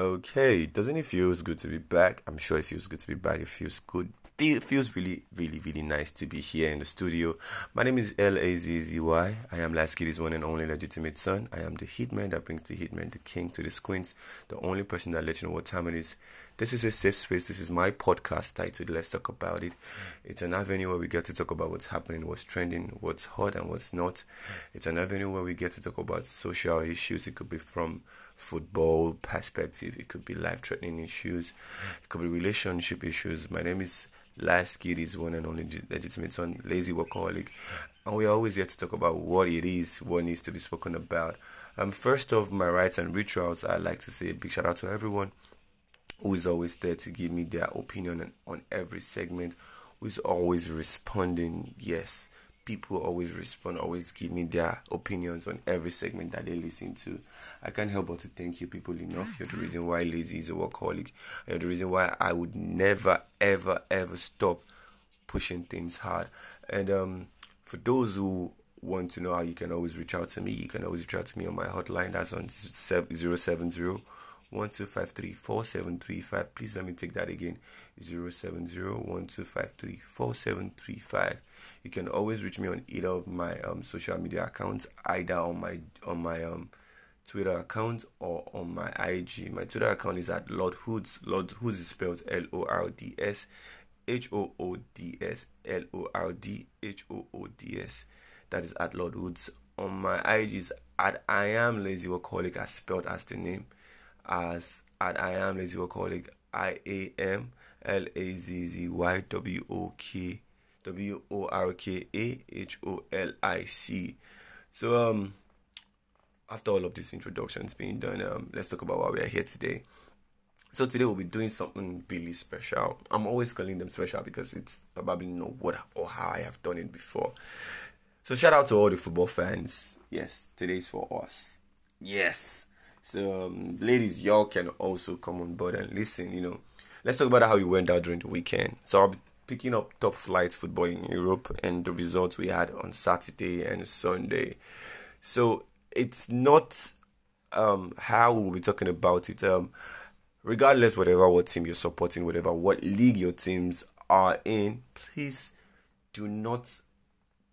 Okay, doesn't it feel good to be back? I'm sure it feels good to be back. It feels good. It feels really, really, really nice to be here in the studio. My name is L A Z Z Y. I am Laskiddy's one and only legitimate son. I am the hitman that brings the hitman, the king to the squints, the only person that lets you know what time it is. This is a safe space. This is my podcast titled Let's Talk About It. It's an avenue where we get to talk about what's happening, what's trending, what's hot, and what's not. It's an avenue where we get to talk about social issues. It could be from football perspective, it could be life threatening issues, it could be relationship issues. My name is Last Kid is one and only legitimate son, lazy workaholic, and we're always here to talk about what it is, what needs to be spoken about. Um, first of my rights and rituals, I'd like to say a big shout out to everyone who is always there to give me their opinion on every segment, who is always responding. Yes, people always respond, always give me their opinions on every segment that they listen to. I can't help but to thank you people enough. You're the reason why Lazy is a workaholic. You're the reason why I would never, ever, ever stop pushing things hard. And um, for those who want to know how you can always reach out to me, you can always reach out to me on my hotline. That's on 070 1253 Please let me take that again. 070 You can always reach me on either of my um, social media accounts, either on my on my um, Twitter account or on my IG. My Twitter account is at Lord Hoods. Lord Hoods is spelled L O R D S H O O D S L O R D H O O D S. That is at Lord Hoods. On my IG is at I am lazy workaholic as spelled as the name as at I am lazy workaholic I A M L A Z Z Y W O K W O R K A H O L I C. So um after all of these introductions being done, um let's talk about why we are here today. So today we'll be doing something really special. I'm always calling them special because it's probably not what or how I have done it before. So shout out to all the football fans. Yes, today's for us. Yes. So, um, ladies, y'all can also come on board and listen. You know, let's talk about how you went out during the weekend. So, I'll be picking up top flight football in Europe and the results we had on Saturday and Sunday. So, it's not um, how we'll be talking about it. Um, regardless, whatever what team you're supporting, whatever what league your teams are in, please do not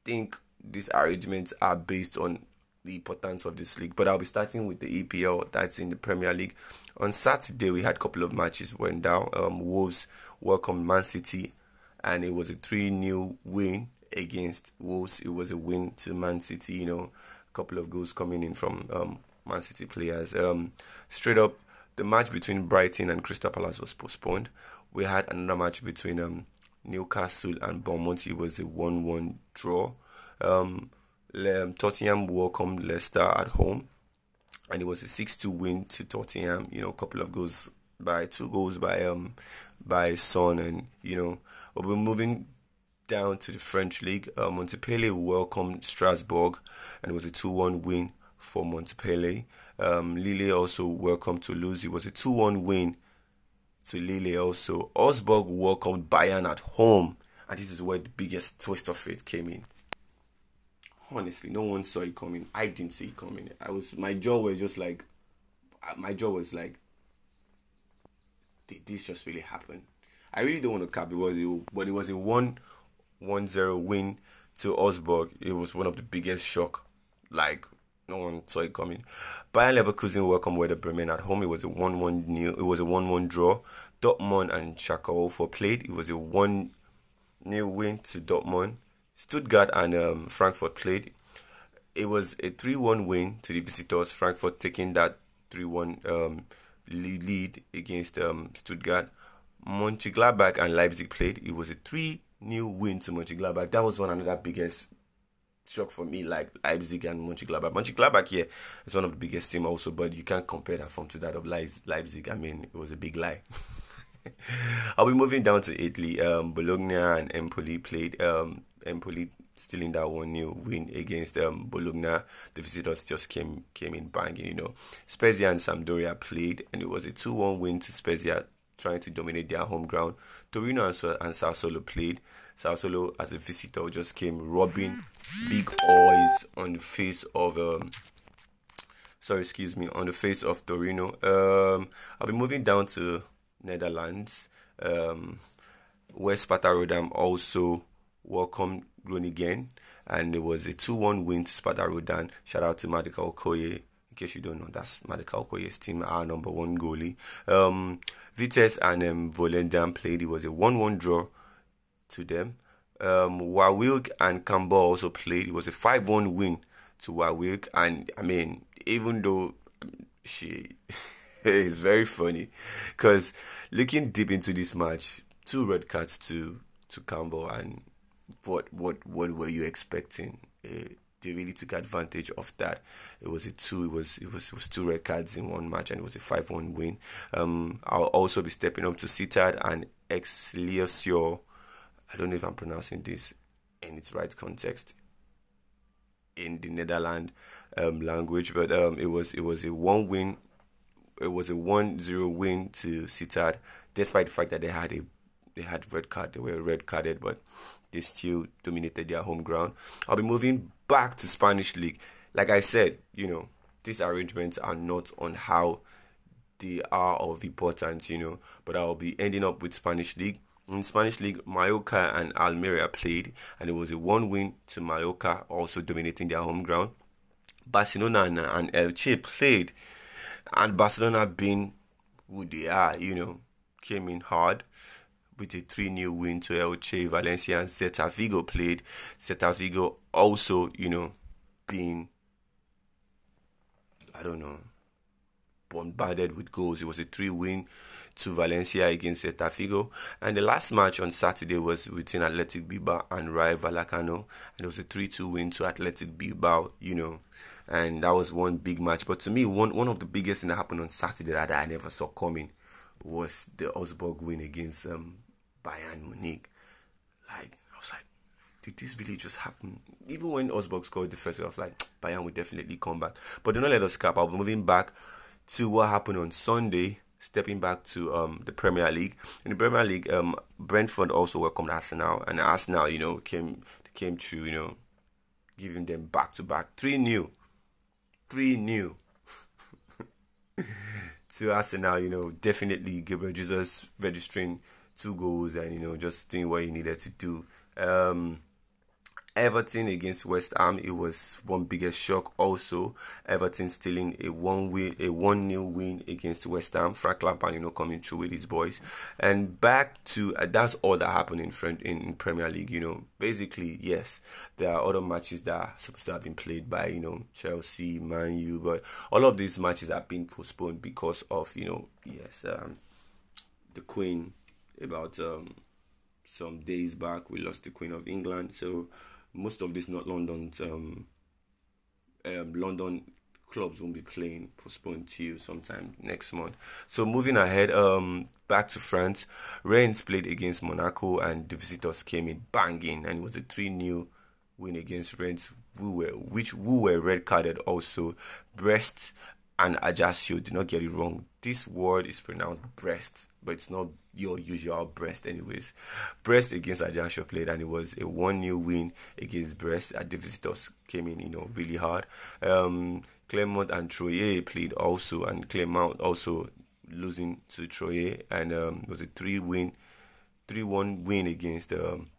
think these arrangements are based on the importance of this league. But I'll be starting with the EPL, that's in the Premier League. On Saturday, we had a couple of matches went down. Um, Wolves welcomed Man City, and it was a 3 0 win against Wolves. It was a win to Man City, you know, a couple of goals coming in from um, Man City players. Um, straight up, the match between Brighton and Crystal Palace was postponed. We had another match between um, Newcastle and Bournemouth. It was a 1 1 draw. Um, um, Tottenham welcomed Leicester at home, and it was a six-two win to Tottenham. You know, a couple of goals by two goals by um by Son, and you know, we're moving down to the French league. Uh, Montpellier welcomed Strasbourg, and it was a two-one win for Montpellier. Um, Lille also welcomed Toulouse. It was a two-one win to Lille also. Augsburg welcomed Bayern at home, and this is where the biggest twist of it came in honestly, no one saw it coming. I didn't see it coming. I was my jaw was just like uh, my jaw was like did this just really happen? I really don't want to cap it was it, but it was a one one zero win to Augsburg. It was one of the biggest shock. Like no one saw it coming. Bayern Leverkusen welcome Werder Bremen at home. It was a one one new. It was a one one draw. Dortmund and Schalke for played. It was a one new win to Dortmund. Stuttgart and um, Frankfurt played. It was a 3 1 win to the visitors, Frankfurt taking that 3 1 um, lead against um, Stuttgart. Mönchengladbach and Leipzig played. It was a 3 new win to Mönchengladbach. That was one another biggest shock for me, like Leipzig and Mönchengladbach. Mönchengladbach, yeah, is one of the biggest team also, but you can't compare that form to that of Leipzig. I mean, it was a big lie. I'll be moving down to Italy. Um, Bologna and Empoli played. Um, Empoli stealing that one new win against um, Bologna. The visitors just came came in banging, you know. Spezia and Sampdoria played, and it was a 2 1 win to Spezia, trying to dominate their home ground. Torino and, and Sassuolo played. Sassuolo, as a visitor, just came rubbing big oils on the face of um, sorry, excuse me, on the face of Torino. Um, I'll be moving down to Netherlands, um, Sparta Rotterdam also welcomed Groningen, and it was a 2 1 win to Sparta Rotterdam. Shout out to Maduka Okoye. In case you don't know, that's Maduka Okoye's team, our number one goalie. Um, Vitesse and um, Volendam played. It was a 1 1 draw to them. Um, Waalwijk and Cambuur also played. It was a 5 1 win to Waalwijk. And I mean, even though she is very funny, because looking deep into this match, two red cards to to Cambuur, and what what what were you expecting? Uh, they really took advantage of that. It was a two. It was it was it was two red cards in one match, and it was a five-one win. Um, I'll also be stepping up to Sittard and Excelsior. I don't know if I'm pronouncing this in its right context in the Netherlands um, language, but um, it was it was a one win. It was a 1-0 win to Sittard, despite the fact that they had a they had red card. They were red carded, but they still dominated their home ground. I'll be moving back to Spanish league. Like I said, you know, these arrangements are not on how they are of importance, you know, but I'll be ending up with Spanish league. In Spanish league, Mallorca and Almeria played, and it was a one win to Mallorca, also dominating their home ground. Barcelona and, Elche played, and Barcelona being who they are, you know, came in hard with a 3 0 win to Elche. Valencia and Celta Vigo played. Celta Vigo also, you know, being, I don't know, bombarded with goals. It was a 3 win to Valencia against Celta Vigo. And the last match on Saturday was between Athletic Bilbao and Rayo Vallecano. And it was a 3 2 win to Athletic Bilbao, you know. And that was one big match. But to me, one, one of the biggest things that happened on Saturday that I never saw coming was the Augsburg win against um, Bayern Munich. Like, I was like, did this really just happen? Even when Augsburg scored the first, goal, I was like, Bayern would definitely come back. But do not let us cap. I'll be moving back to what happened on Sunday. Stepping back to um, the Premier League. In the Premier League, um, Brentford also welcomed Arsenal, and Arsenal, you know, came came through, you know, giving them back to back three new, three new to Arsenal. You know, definitely Gabriel Jesus registering two goals and you know just doing what he needed to do. Um, Everton against West Ham, it was one biggest shock. Also, Everton stealing a one win, a one nil win against West Ham. Frank Lampard, you know, coming through with his boys. And back to uh, that's all that happened in front in Premier League. You know, basically, yes, there are other matches that are supposed to have been played by you know Chelsea, Man U, but all of these matches have been postponed because of you know, yes, um, the Queen about um, some days back. We lost the Queen of England, so most of this not London. Um, um, London clubs won't be playing postponed to sometime next month. So moving ahead, um, back to France, Reims played against Monaco and the visitors came in banging, and it was a three 0 win against Reims, who were which who were red carded also. Brest and Ajaccio, do not get it wrong. This word is pronounced breast, but it's not your usual breast, anyways. Breast against Ajaccio played, and it was a 1 0 win against Breast. Uh, the visitors came in, you know, really hard. Um, Clermont and Troyes played also, and Clermont also losing to Troyes, and um, it was a 3 win, 3 1 win against um,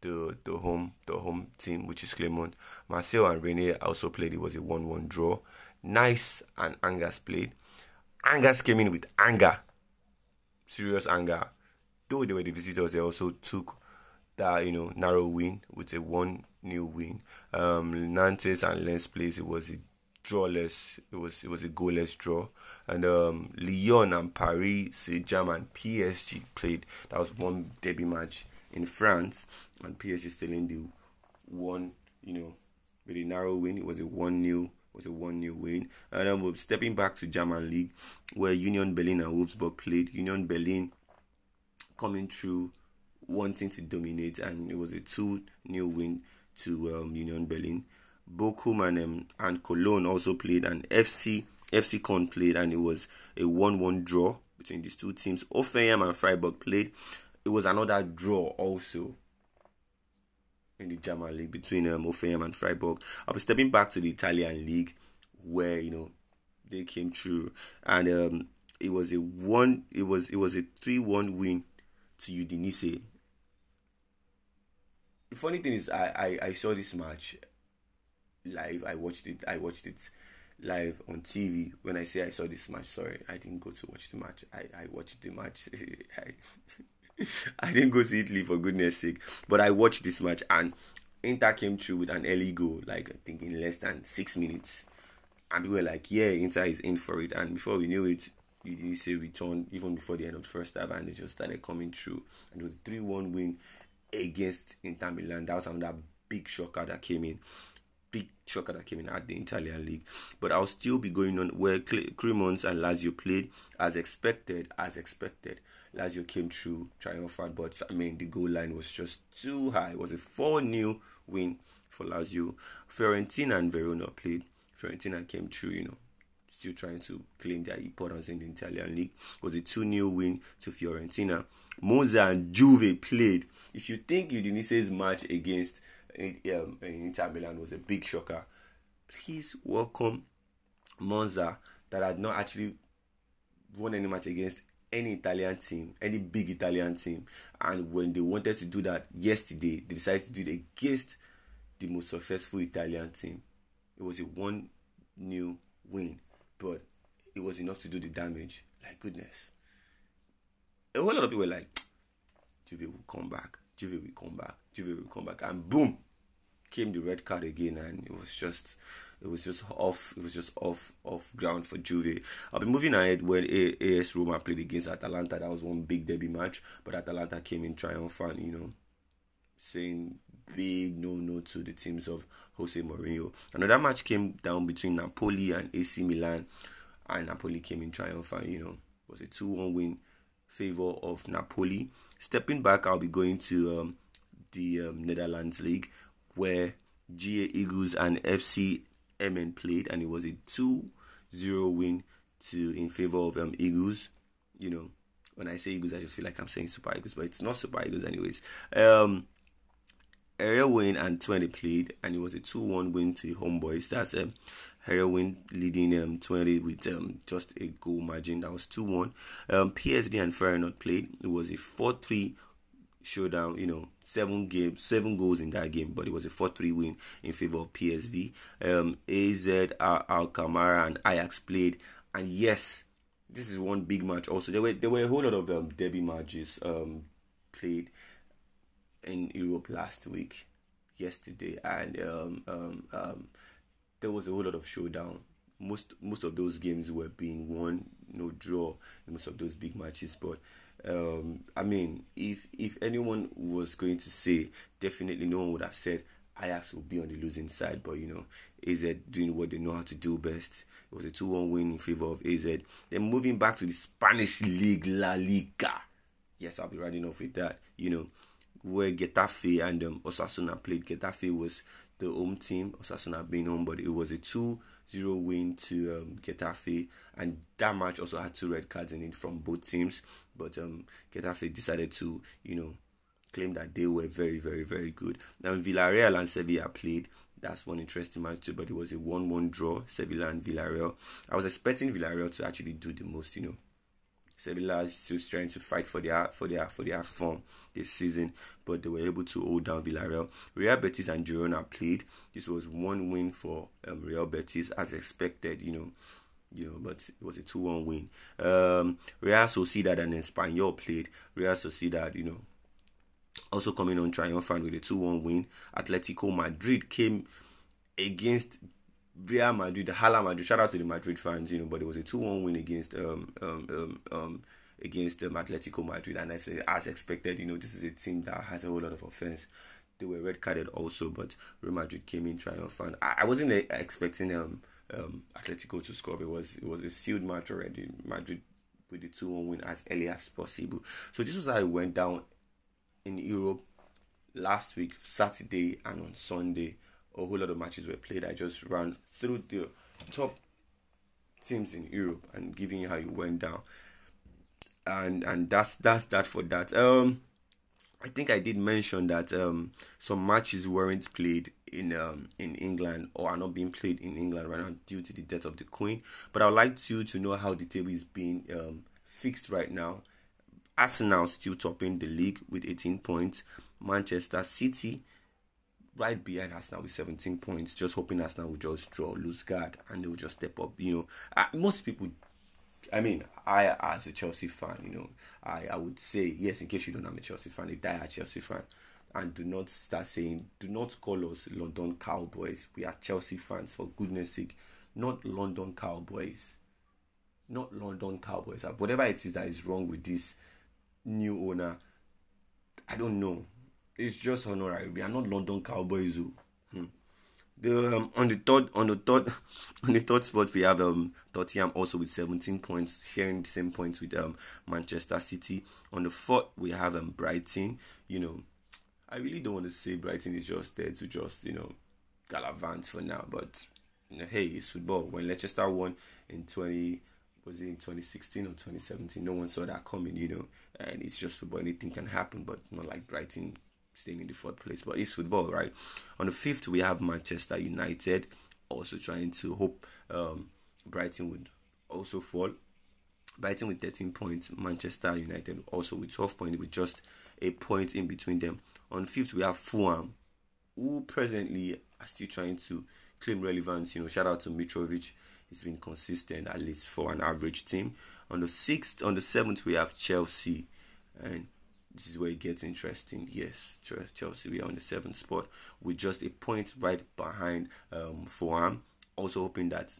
the the home the home team, which is Clermont. Marseille and Rennes also played. It was a 1 1 draw. Nice and Angers played. Angers came in with anger serious anger. Though they were the visitors, they also took that you know narrow win with a one new win. Um, Nantes and Lens plays it was a drawless. It was it was a goalless draw, and um, Lyon and Paris Saint Germain PSG played. That was one derby match in France, and PSG still in the one. You know, with a narrow win. It was a one new was a 1 0 win. And then we're stepping back to German League, where Union Berlin and Wolfsburg played. Union Berlin coming through, wanting to dominate, and it was a 2 0 win to um, Union Berlin. Bochum and, um, and Cologne also played, and FC FC Köln played, and it was a 1 1 draw between these two teams. Hoffenheim and Freiburg played. It was another draw also in the German league between um, and Freiburg. I'll be stepping back to the Italian league where, you know, they came through, and um, it was a one. It was it was a three one win to Udinese. The funny thing is, I, I I saw this match live. I watched it. I watched it live on TV. When I say I saw this match, sorry, I didn't go to watch the match. I, I watched the match. I, I didn't go to Italy for goodness sake, but I watched this match and Inter came through with an early goal, like I think in less than six minutes, and we were like, "Yeah, Inter is in for it." And before we knew it, you didn't say return even before the end of the first half, and they just started coming through. And it was three one win against Inter Milan. That was another big shocker that came in big shocker that came in at the Italian league. But I'll still be going on where Cremonese and Lazio played as expected, as expected. Lazio came through triumphant, but I mean the goal line was just too high. It was a 4 0 win for Lazio. Fiorentina and Verona played. Fiorentina came through, you know, still trying to claim their importance in the Italian league. It was a 2 0 win to Fiorentina. Monza and Juve played. If you think Udinese's match against um, Inter Milan was a big shocker. Please welcome Monza that had not actually won any match against any Italian team, any big Italian team. And when they wanted to do that yesterday, they decided to do it against the most successful Italian team. It was a one new win, but it was enough to do the damage. Like goodness. A whole lot of people were like, Juve will come back. Juve will come back. Juve will come back. And boom, came the red card again, and it was just it was just off it was just off off ground for Juve. I'll be moving ahead when AS Roma played against Atalanta. That was one big derby match, but Atalanta came in triumphant, you know, saying big no no to the teams of Jose Mourinho. Another match came down between Napoli and AC Milan, and Napoli came in triumphant, you know, it was a 2 1 win favor of Napoli. Stepping back, I'll be going to um, the um, Netherlands League where GA Eagles and FC Emmen played, and it was a 2 0 win to in favor of um, Eagles. You know, when I say Eagles, I just feel like I'm saying Super Eagles, but it's not Super Eagles, anyways. Um, Heerenveen and Twente played, and it was a 2 1 win to Homeboys. That's um, Heerenveen leading um, Twente with um, just a goal margin. That was 2 1. Um, PSV and Feyenoord played. It was a 4 3 showdown, you know, seven games, seven goals in that game, but it was a 4 3 win in favor of PSV. Um, AZ, Alkmaar, and Ajax played, and yes, this is one big match. Also, there were there were a whole lot of um, derby matches um, played in Europe last week, yesterday, and um, um, um, there was a whole lot of showdown. Most most of those games were being won, no draw in most of those big matches, but um, I mean, if if anyone was going to say, definitely no one would have said Ajax will be on the losing side. But you know, AZ doing what they know how to do best. It was a 2 1 win in favor of AZ. Then moving back to the Spanish League, La Liga. Yes, I'll be running off with that. You know, where Getafe and um, Osasuna played. Getafe was the home team, Osasuna being home, but it was a 2 0 win to um, Getafe. And that match also had two red cards in it from both teams. But um, Getafe decided to, you know, claim that they were very, very, very good. Now, Villarreal and Sevilla played. That's one interesting match too, but it was a 1 1 draw, Sevilla and Villarreal. I was expecting Villarreal to actually do the most, you know Sevilla is still trying to fight for their for their for their form this season, but they were able to hold down Villarreal. Real Betis and Girona played. This was one win for um, Real Betis as expected, you know. You know, but it was a 2 1 win. Um, Real Sociedad and Espanyol played. Real Sociedad, you know, also coming on triumphant with a 2 1 win. Atletico Madrid came against Real Madrid, the Hala Madrid. Shout out to the Madrid fans, you know, but it was a two-one win against um um um, um against um, Atletico Madrid, and I say as expected, you know, this is a team that has a whole lot of offense. They were red carded also, but Real Madrid came in triumphant. I, I wasn't expecting um um Atletico to score. It was it was a sealed match already. Madrid with the two-one win as early as possible. So this was how it went down in Europe last week, Saturday and on Sunday a whole lot of matches were played. I just ran through the top teams in Europe and giving you how you went down. And and that's that's that for that. Um I think I did mention that um, some matches weren't played in um, in England or are not being played in England right now due to the death of the Queen. But I'd like you to know how the table is being um, fixed right now. Arsenal still topping the league with 18 points. Manchester City right behind Arsenal with 17 points, just hoping Arsenal will just draw, lose guard, and they will just step up. You know, uh, most people I mean, I as a Chelsea fan, you know, I, I would say yes. In case you don't I'm a Chelsea fan, a die Chelsea fan, and do not start saying, do not call us London Cowboys. We are Chelsea fans, for goodness sake, not London Cowboys, not London Cowboys. Whatever it is that is wrong with this new owner, I don't know. It's just honorary. We are not London Cowboys. Who, hmm. The um, on the third on the third on the third spot we have um Tottenham also with 17 points, sharing the same points with um Manchester City. On the fourth we have um Brighton. You know, I really don't want to say Brighton is just there to just you know gallivant for now, but you know, hey, it's football. When Leicester won in 20 was it in 2016 or 2017? No one saw that coming, you know, and it's just football. Anything can happen, but not like Brighton staying in the fourth place. But it's football, right? On the fifth, we have Manchester United also trying to hope um, Brighton would also fall. Brighton with 13 points, Manchester United also with 12 points, with just a point in between them. On fifth, we have Fulham, who presently are still trying to claim relevance. You know, shout out to Mitrovic. He's been consistent at least for an average team. On the sixth, on the seventh, we have Chelsea, and this is where it gets interesting. Yes, Chelsea we are on the seventh spot with just a point right behind um, Fulham. Also hoping that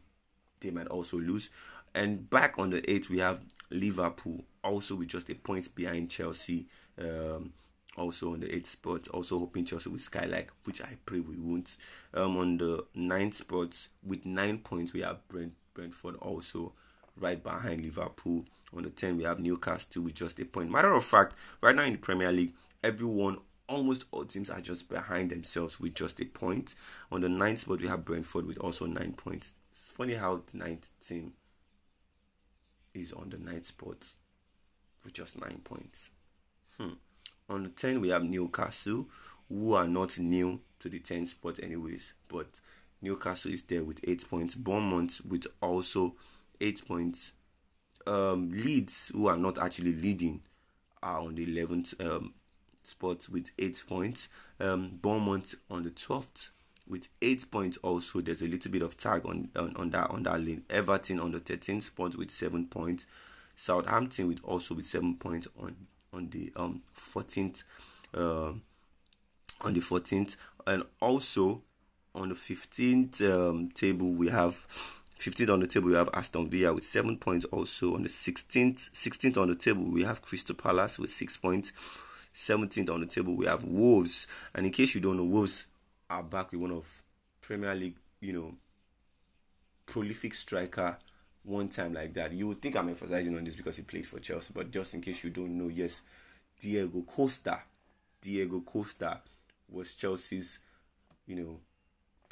they might also lose. And back on the eighth we have Liverpool, also with just a point behind Chelsea. Um, also on the eighth spot, also hoping Chelsea will skylark, which I pray we won't. Um, on the ninth spot with nine points, we have Brent, Brentford also right behind Liverpool. On the 10, we have Newcastle with just a point. Matter of fact, right now in the Premier League, everyone, almost all teams are just behind themselves with just a point. On the ninth spot, we have Brentford with also nine points. It's funny how the ninth team is on the ninth spot with just nine points. Hmm. On the 10, we have Newcastle, who are not new to the 10th spot, anyways, but Newcastle is there with eight points. Bournemouth with also eight points um, who are not actually leading, are on the 11th um, spot with 8 points. Um, Bournemouth on the 12th with 8 points also. There's a little bit of tag on, on, on that on that lane. Everton on the 13th spot with 7 points. Southampton with also with 7 points on on the um 14th uh, on the 14th and also on the 15th um, table we have 15th on the table, we have Aston Villa with 7 points. Also on the 16th, 16th on the table, we have Crystal Palace with 6 points. 17th on the table, we have Wolves. And in case you don't know, Wolves are back with one of Premier League, you know, prolific striker one time like that. You would think I'm emphasizing on this because he played for Chelsea, but just in case you don't know, yes, Diego Costa, Diego Costa was Chelsea's, you know,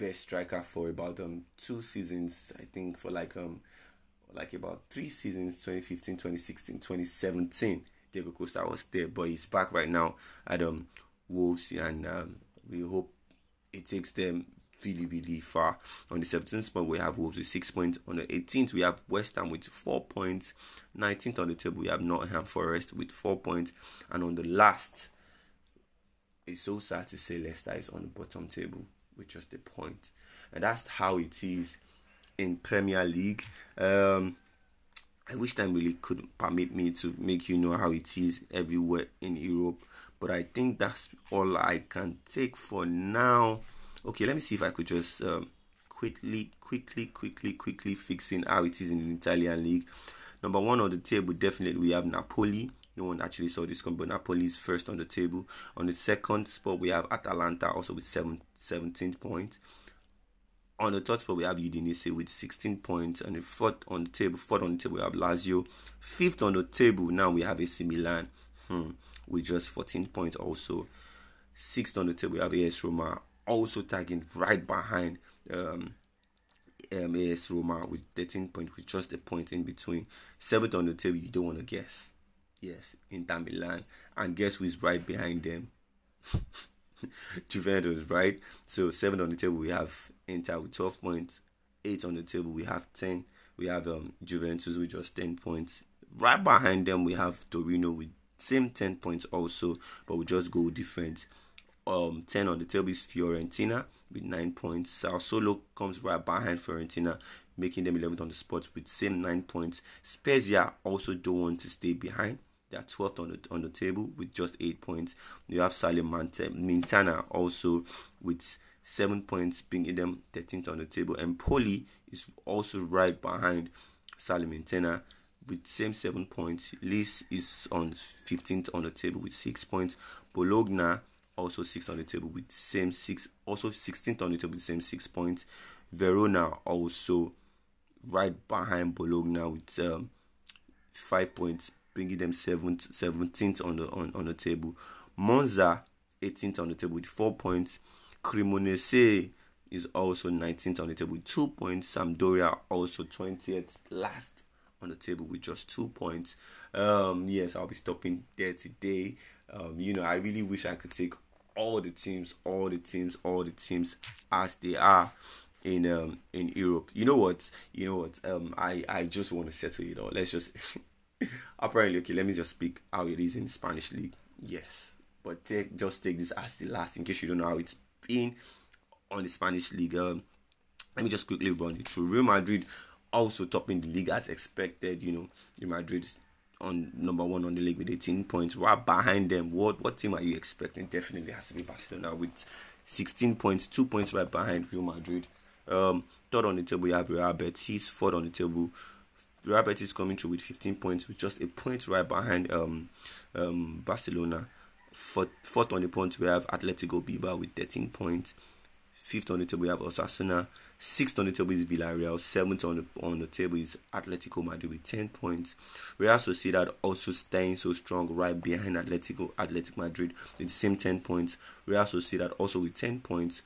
best striker for about um two seasons i think for like um like about three seasons 2015 2016 2017 diego costa was there. But he's back right now at um wolves and um, we hope it takes them really really far on the 17th spot. We have wolves with six points on the 18th we have west ham with four points. 19th on the table we have nottingham forest with four points. And on the last it's so sad to say leicester is on the bottom table with just a point. And that's how it is in Premier League. Um, I wish time really could permit me to make you know how it is everywhere in Europe. But I think that's all I can take for now. Okay, let me see if I could just um, quickly, quickly, quickly, quickly fixing how it is in the Italian league. Number one on the table, definitely we have Napoli. No one actually saw this come, but Napoli is first on the table. On the second spot, we have Atalanta also with seven, 17 points. On the third spot, we have Udinese with 16 points. And the fourth on the table, fourth on the table, we have Lazio. Fifth on the table, now we have AC Milan hmm, with just 14 points also. Sixth on the table, we have AS Roma also tagging right behind um, um, AS Roma with 13 points, with just a point in between. Seventh on the table, you don't want to guess Yes, Inter Milan. And guess who is right behind them? Juventus, right? So seven on the table we have Inter with 12 points. Eight on the table we have 10. We have um, Juventus with just 10 points. Right behind them we have Torino with same 10 points also, but we just go different. Um, 10 on the table is Fiorentina with 9 points. Sassuolo comes right behind Fiorentina, making them 11th on the spot with same 9 points. Spezia also don't want to stay behind. They are 12th on the on the table with just 8 points. You have Salernitana also with 7 points, bringing them 13th on the table. Empoli is also right behind Salernitana with same 7 points. Lis is on 15th on the table with 6 points. Bologna also 6 on the table with same 6 also 16th on the table with same 6 points. Verona also right behind Bologna with um, 5 points bringing them 7th 17th on the on, on the table. Monza 18th on the table with 4 points. Cremonese is also 19th on the table with 2 points. Sampdoria also 20th last on the table with just 2 points. Um, yes, I'll be stopping there today. Um, you know, I really wish I could take all the teams, all the teams, all the teams as they are in um in Europe. You know what? You know what? Um, I I just want to settle it all. Let's just apparently okay. Let me just speak how it is in Spanish league. Yes, but take just take this as the last in case you don't know how it's been on the Spanish league. Um, let me just quickly run it through. Real Madrid also topping the league as expected. You know, Real Madrid on number one on the league with 18 points. Right behind them, what what team are you expecting? Definitely has to be Barcelona with 16 points, two points right behind Real Madrid. Um, third on the table, you have Real Betis. Fourth on the table, Real Betis coming through with 15 points, with just a point right behind um, um, Barcelona. Fourth, on the point, we have Atletico Bilbao with 13 points. Fifth on the table, we have Osasuna. Sixth on the table is Villarreal. Seventh on the on the table is Atletico Madrid with 10 points. Real Sociedad also staying so strong right behind Atletico Atletico Madrid with the same 10 points. Real Sociedad also with 10 points.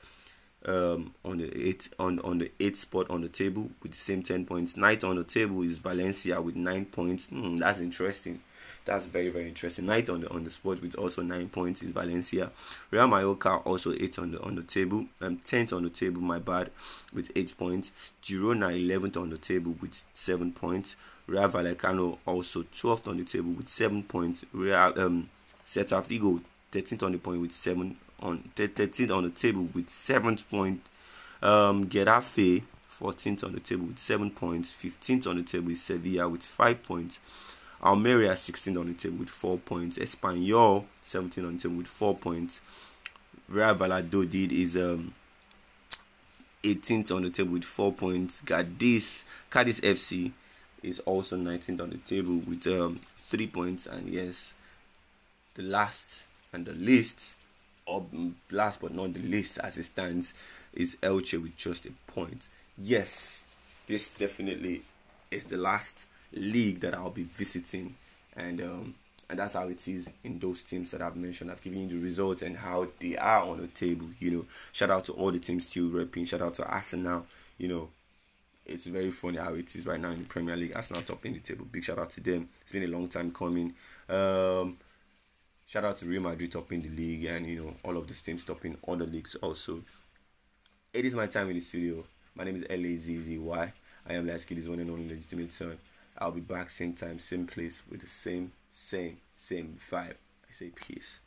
Um, on the eight on on the eighth spot on the table with the same 10 points. Ninth on the table is Valencia with nine points. Mm, that's interesting. That's very very interesting. Ninth on the on the spot with also nine points is Valencia. Real Mallorca also eight on the on the table. Um, tenth on the table. My bad, with eight points. Girona eleventh on the table with seven points. Real Vallecano also twelfth on the table with seven points. Real um, Celta Vigo thirteenth on the point with seven on 13th on the table with seven point. Um, Getafe 14th on the table with seven points. 15th on the table is Sevilla with five points. Almeria 16th on the table with four points. Espanyol 17th on the table with four points. Real Valladolid is um 18th on the table with four points. Cadiz, Cadiz FC is also 19th on the table with um three points. And yes, the last and the least or last but not the least as it stands is Elche with just a point. Yes, this definitely is the last league that I'll be visiting, and um, and that's how it is in those teams that I've mentioned. I've given you the results and how they are on the table. You know, shout out to all the teams still repping. Shout out to Arsenal. You know, it's very funny how it is right now in the Premier League. Arsenal topping the table. Big shout out to them. It's been a long time coming. Um, Shout out to Real Madrid topping the league and you know all of the teams topping other leagues also. It is my time in the studio. My name is L A Z Z Y. I am Lasky's one and only legitimate son. I'll be back same time, same place with the same, same, same vibe. I say peace.